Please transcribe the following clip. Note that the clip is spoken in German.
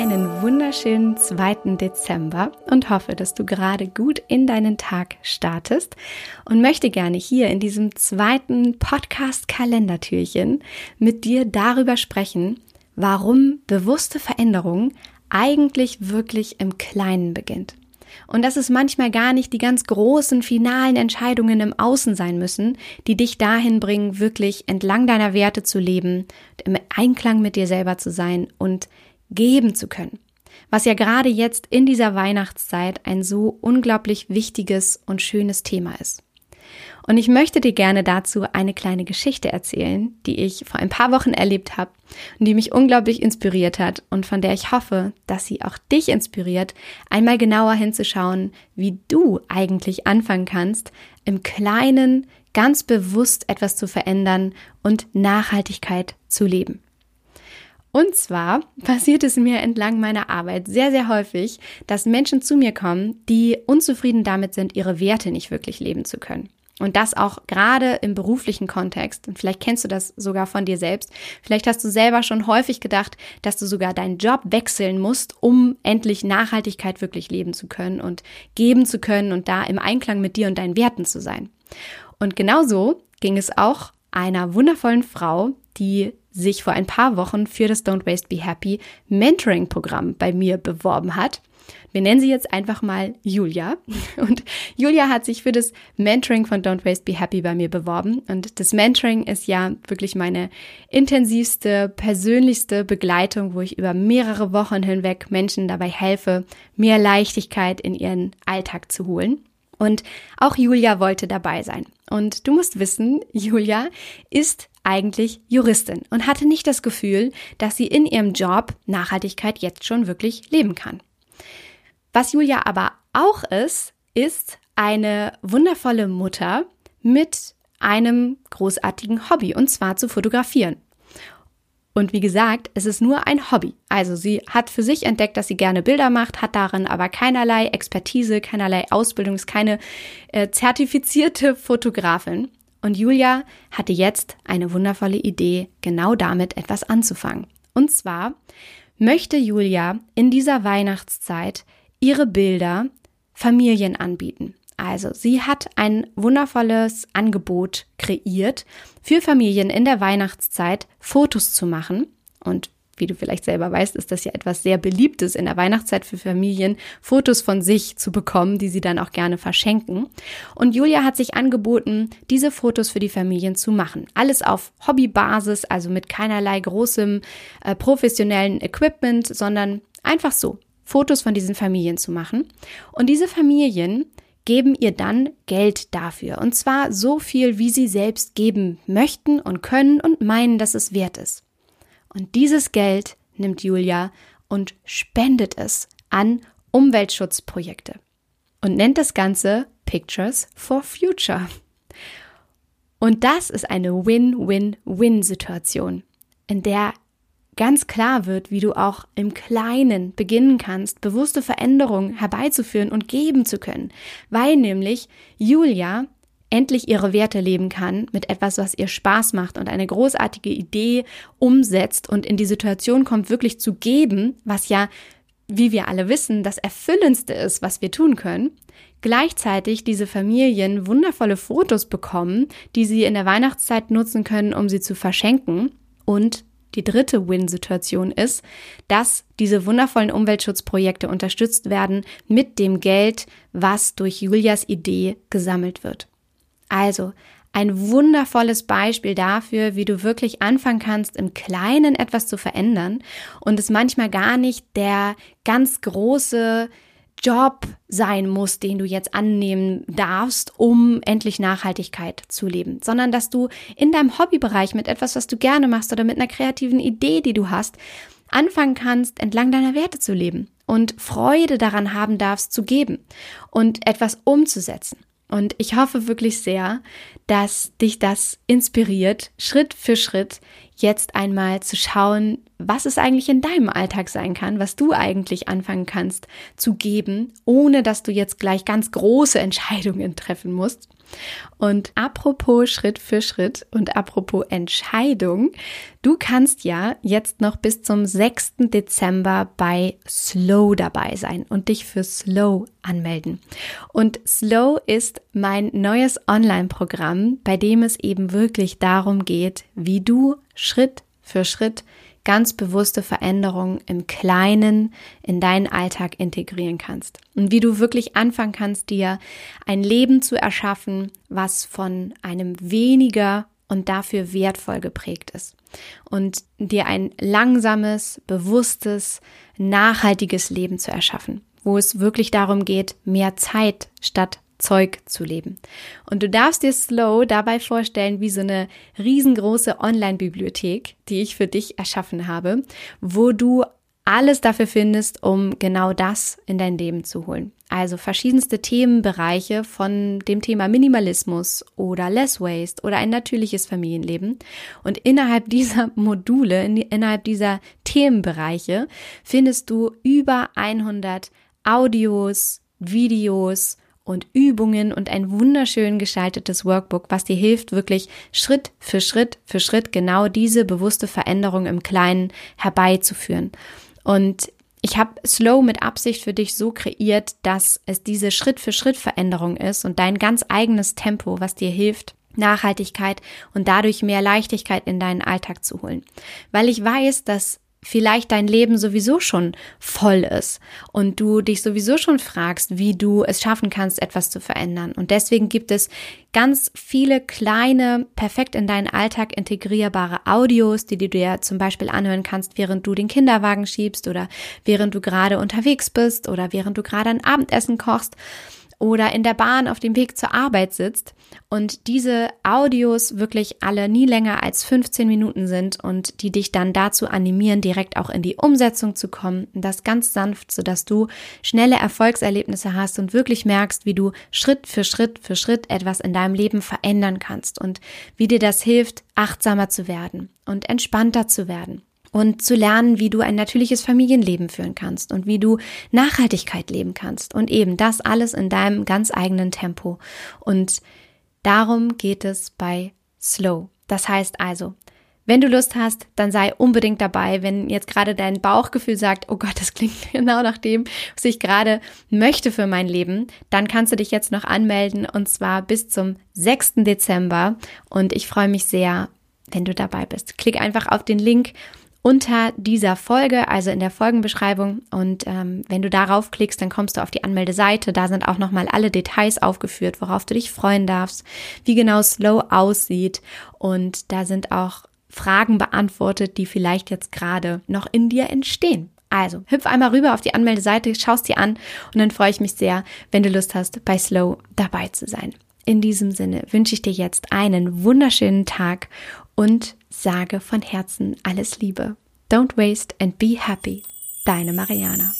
einen wunderschönen 2. Dezember und hoffe, dass du gerade gut in deinen Tag startest und möchte gerne hier in diesem zweiten Podcast-Kalendertürchen mit dir darüber sprechen, warum bewusste Veränderung eigentlich wirklich im Kleinen beginnt. Und dass es manchmal gar nicht die ganz großen finalen Entscheidungen im Außen sein müssen, die dich dahin bringen, wirklich entlang deiner Werte zu leben, im Einklang mit dir selber zu sein und geben zu können. Was ja gerade jetzt in dieser Weihnachtszeit ein so unglaublich wichtiges und schönes Thema ist. Und ich möchte dir gerne dazu eine kleine Geschichte erzählen, die ich vor ein paar Wochen erlebt habe und die mich unglaublich inspiriert hat und von der ich hoffe, dass sie auch dich inspiriert, einmal genauer hinzuschauen, wie du eigentlich anfangen kannst, im Kleinen ganz bewusst etwas zu verändern und Nachhaltigkeit zu leben. Und zwar passiert es mir entlang meiner Arbeit sehr, sehr häufig, dass Menschen zu mir kommen, die unzufrieden damit sind, ihre Werte nicht wirklich leben zu können. Und das auch gerade im beruflichen Kontext. Und vielleicht kennst du das sogar von dir selbst. Vielleicht hast du selber schon häufig gedacht, dass du sogar deinen Job wechseln musst, um endlich Nachhaltigkeit wirklich leben zu können und geben zu können und da im Einklang mit dir und deinen Werten zu sein. Und genauso ging es auch einer wundervollen Frau, die sich vor ein paar Wochen für das Don't Waste Be Happy Mentoring Programm bei mir beworben hat. Wir nennen sie jetzt einfach mal Julia. Und Julia hat sich für das Mentoring von Don't Waste Be Happy bei mir beworben. Und das Mentoring ist ja wirklich meine intensivste, persönlichste Begleitung, wo ich über mehrere Wochen hinweg Menschen dabei helfe, mehr Leichtigkeit in ihren Alltag zu holen. Und auch Julia wollte dabei sein. Und du musst wissen, Julia ist eigentlich Juristin und hatte nicht das Gefühl, dass sie in ihrem Job Nachhaltigkeit jetzt schon wirklich leben kann. Was Julia aber auch ist, ist eine wundervolle Mutter mit einem großartigen Hobby und zwar zu fotografieren. Und wie gesagt, es ist nur ein Hobby. Also sie hat für sich entdeckt, dass sie gerne Bilder macht, hat darin aber keinerlei Expertise, keinerlei Ausbildung, ist keine äh, zertifizierte Fotografin. Und Julia hatte jetzt eine wundervolle Idee, genau damit etwas anzufangen. Und zwar möchte Julia in dieser Weihnachtszeit ihre Bilder Familien anbieten. Also, sie hat ein wundervolles Angebot kreiert, für Familien in der Weihnachtszeit Fotos zu machen. Und wie du vielleicht selber weißt, ist das ja etwas sehr Beliebtes in der Weihnachtszeit für Familien, Fotos von sich zu bekommen, die sie dann auch gerne verschenken. Und Julia hat sich angeboten, diese Fotos für die Familien zu machen. Alles auf Hobbybasis, also mit keinerlei großem äh, professionellen Equipment, sondern einfach so. Fotos von diesen Familien zu machen. Und diese Familien geben ihr dann Geld dafür. Und zwar so viel, wie sie selbst geben möchten und können und meinen, dass es wert ist. Und dieses Geld nimmt Julia und spendet es an Umweltschutzprojekte und nennt das Ganze Pictures for Future. Und das ist eine Win-Win-Win-Situation, in der ganz klar wird, wie du auch im Kleinen beginnen kannst, bewusste Veränderungen herbeizuführen und geben zu können, weil nämlich Julia endlich ihre Werte leben kann mit etwas, was ihr Spaß macht und eine großartige Idee umsetzt und in die Situation kommt, wirklich zu geben, was ja, wie wir alle wissen, das Erfüllendste ist, was wir tun können. Gleichzeitig diese Familien wundervolle Fotos bekommen, die sie in der Weihnachtszeit nutzen können, um sie zu verschenken und die dritte Win-Situation ist, dass diese wundervollen Umweltschutzprojekte unterstützt werden mit dem Geld, was durch Julias Idee gesammelt wird. Also ein wundervolles Beispiel dafür, wie du wirklich anfangen kannst, im Kleinen etwas zu verändern und es manchmal gar nicht der ganz große Job sein muss, den du jetzt annehmen darfst, um endlich Nachhaltigkeit zu leben, sondern dass du in deinem Hobbybereich mit etwas, was du gerne machst oder mit einer kreativen Idee, die du hast, anfangen kannst, entlang deiner Werte zu leben und Freude daran haben darfst, zu geben und etwas umzusetzen. Und ich hoffe wirklich sehr, dass dich das inspiriert, Schritt für Schritt jetzt einmal zu schauen, was es eigentlich in deinem Alltag sein kann, was du eigentlich anfangen kannst zu geben, ohne dass du jetzt gleich ganz große Entscheidungen treffen musst. Und apropos Schritt für Schritt und apropos Entscheidung, du kannst ja jetzt noch bis zum 6. Dezember bei Slow dabei sein und dich für Slow anmelden. Und Slow ist mein neues Online-Programm, bei dem es eben wirklich darum geht, wie du Schritt für Schritt ganz bewusste Veränderungen im Kleinen in deinen Alltag integrieren kannst. Und wie du wirklich anfangen kannst, dir ein Leben zu erschaffen, was von einem weniger und dafür wertvoll geprägt ist. Und dir ein langsames, bewusstes, nachhaltiges Leben zu erschaffen, wo es wirklich darum geht, mehr Zeit statt Zeug zu leben. Und du darfst dir Slow dabei vorstellen wie so eine riesengroße Online-Bibliothek, die ich für dich erschaffen habe, wo du alles dafür findest, um genau das in dein Leben zu holen. Also verschiedenste Themenbereiche von dem Thema Minimalismus oder Less Waste oder ein natürliches Familienleben. Und innerhalb dieser Module, innerhalb dieser Themenbereiche findest du über 100 Audios, Videos und Übungen und ein wunderschön gestaltetes Workbook, was dir hilft, wirklich Schritt für Schritt für Schritt genau diese bewusste Veränderung im Kleinen herbeizuführen. Und ich habe Slow mit Absicht für dich so kreiert, dass es diese Schritt für Schritt Veränderung ist und dein ganz eigenes Tempo, was dir hilft, Nachhaltigkeit und dadurch mehr Leichtigkeit in deinen Alltag zu holen. Weil ich weiß, dass vielleicht dein Leben sowieso schon voll ist und du dich sowieso schon fragst, wie du es schaffen kannst, etwas zu verändern. Und deswegen gibt es ganz viele kleine, perfekt in deinen Alltag integrierbare Audios, die du dir zum Beispiel anhören kannst, während du den Kinderwagen schiebst oder während du gerade unterwegs bist oder während du gerade ein Abendessen kochst oder in der Bahn auf dem Weg zur Arbeit sitzt und diese Audios wirklich alle nie länger als 15 Minuten sind und die dich dann dazu animieren, direkt auch in die Umsetzung zu kommen, das ganz sanft, sodass du schnelle Erfolgserlebnisse hast und wirklich merkst, wie du Schritt für Schritt für Schritt etwas in deinem Leben verändern kannst und wie dir das hilft, achtsamer zu werden und entspannter zu werden und zu lernen, wie du ein natürliches Familienleben führen kannst und wie du Nachhaltigkeit leben kannst und eben das alles in deinem ganz eigenen Tempo. Und darum geht es bei Slow. Das heißt also, wenn du Lust hast, dann sei unbedingt dabei. Wenn jetzt gerade dein Bauchgefühl sagt, oh Gott, das klingt genau nach dem, was ich gerade möchte für mein Leben, dann kannst du dich jetzt noch anmelden und zwar bis zum 6. Dezember. Und ich freue mich sehr, wenn du dabei bist. Klick einfach auf den Link unter dieser Folge, also in der Folgenbeschreibung. Und ähm, wenn du darauf klickst, dann kommst du auf die Anmeldeseite. Da sind auch nochmal alle Details aufgeführt, worauf du dich freuen darfst, wie genau Slow aussieht. Und da sind auch Fragen beantwortet, die vielleicht jetzt gerade noch in dir entstehen. Also, hüpf einmal rüber auf die Anmeldeseite, schaust dir an und dann freue ich mich sehr, wenn du Lust hast, bei Slow dabei zu sein. In diesem Sinne wünsche ich dir jetzt einen wunderschönen Tag und sage von Herzen alles Liebe. Don't waste and be happy. Deine Mariana.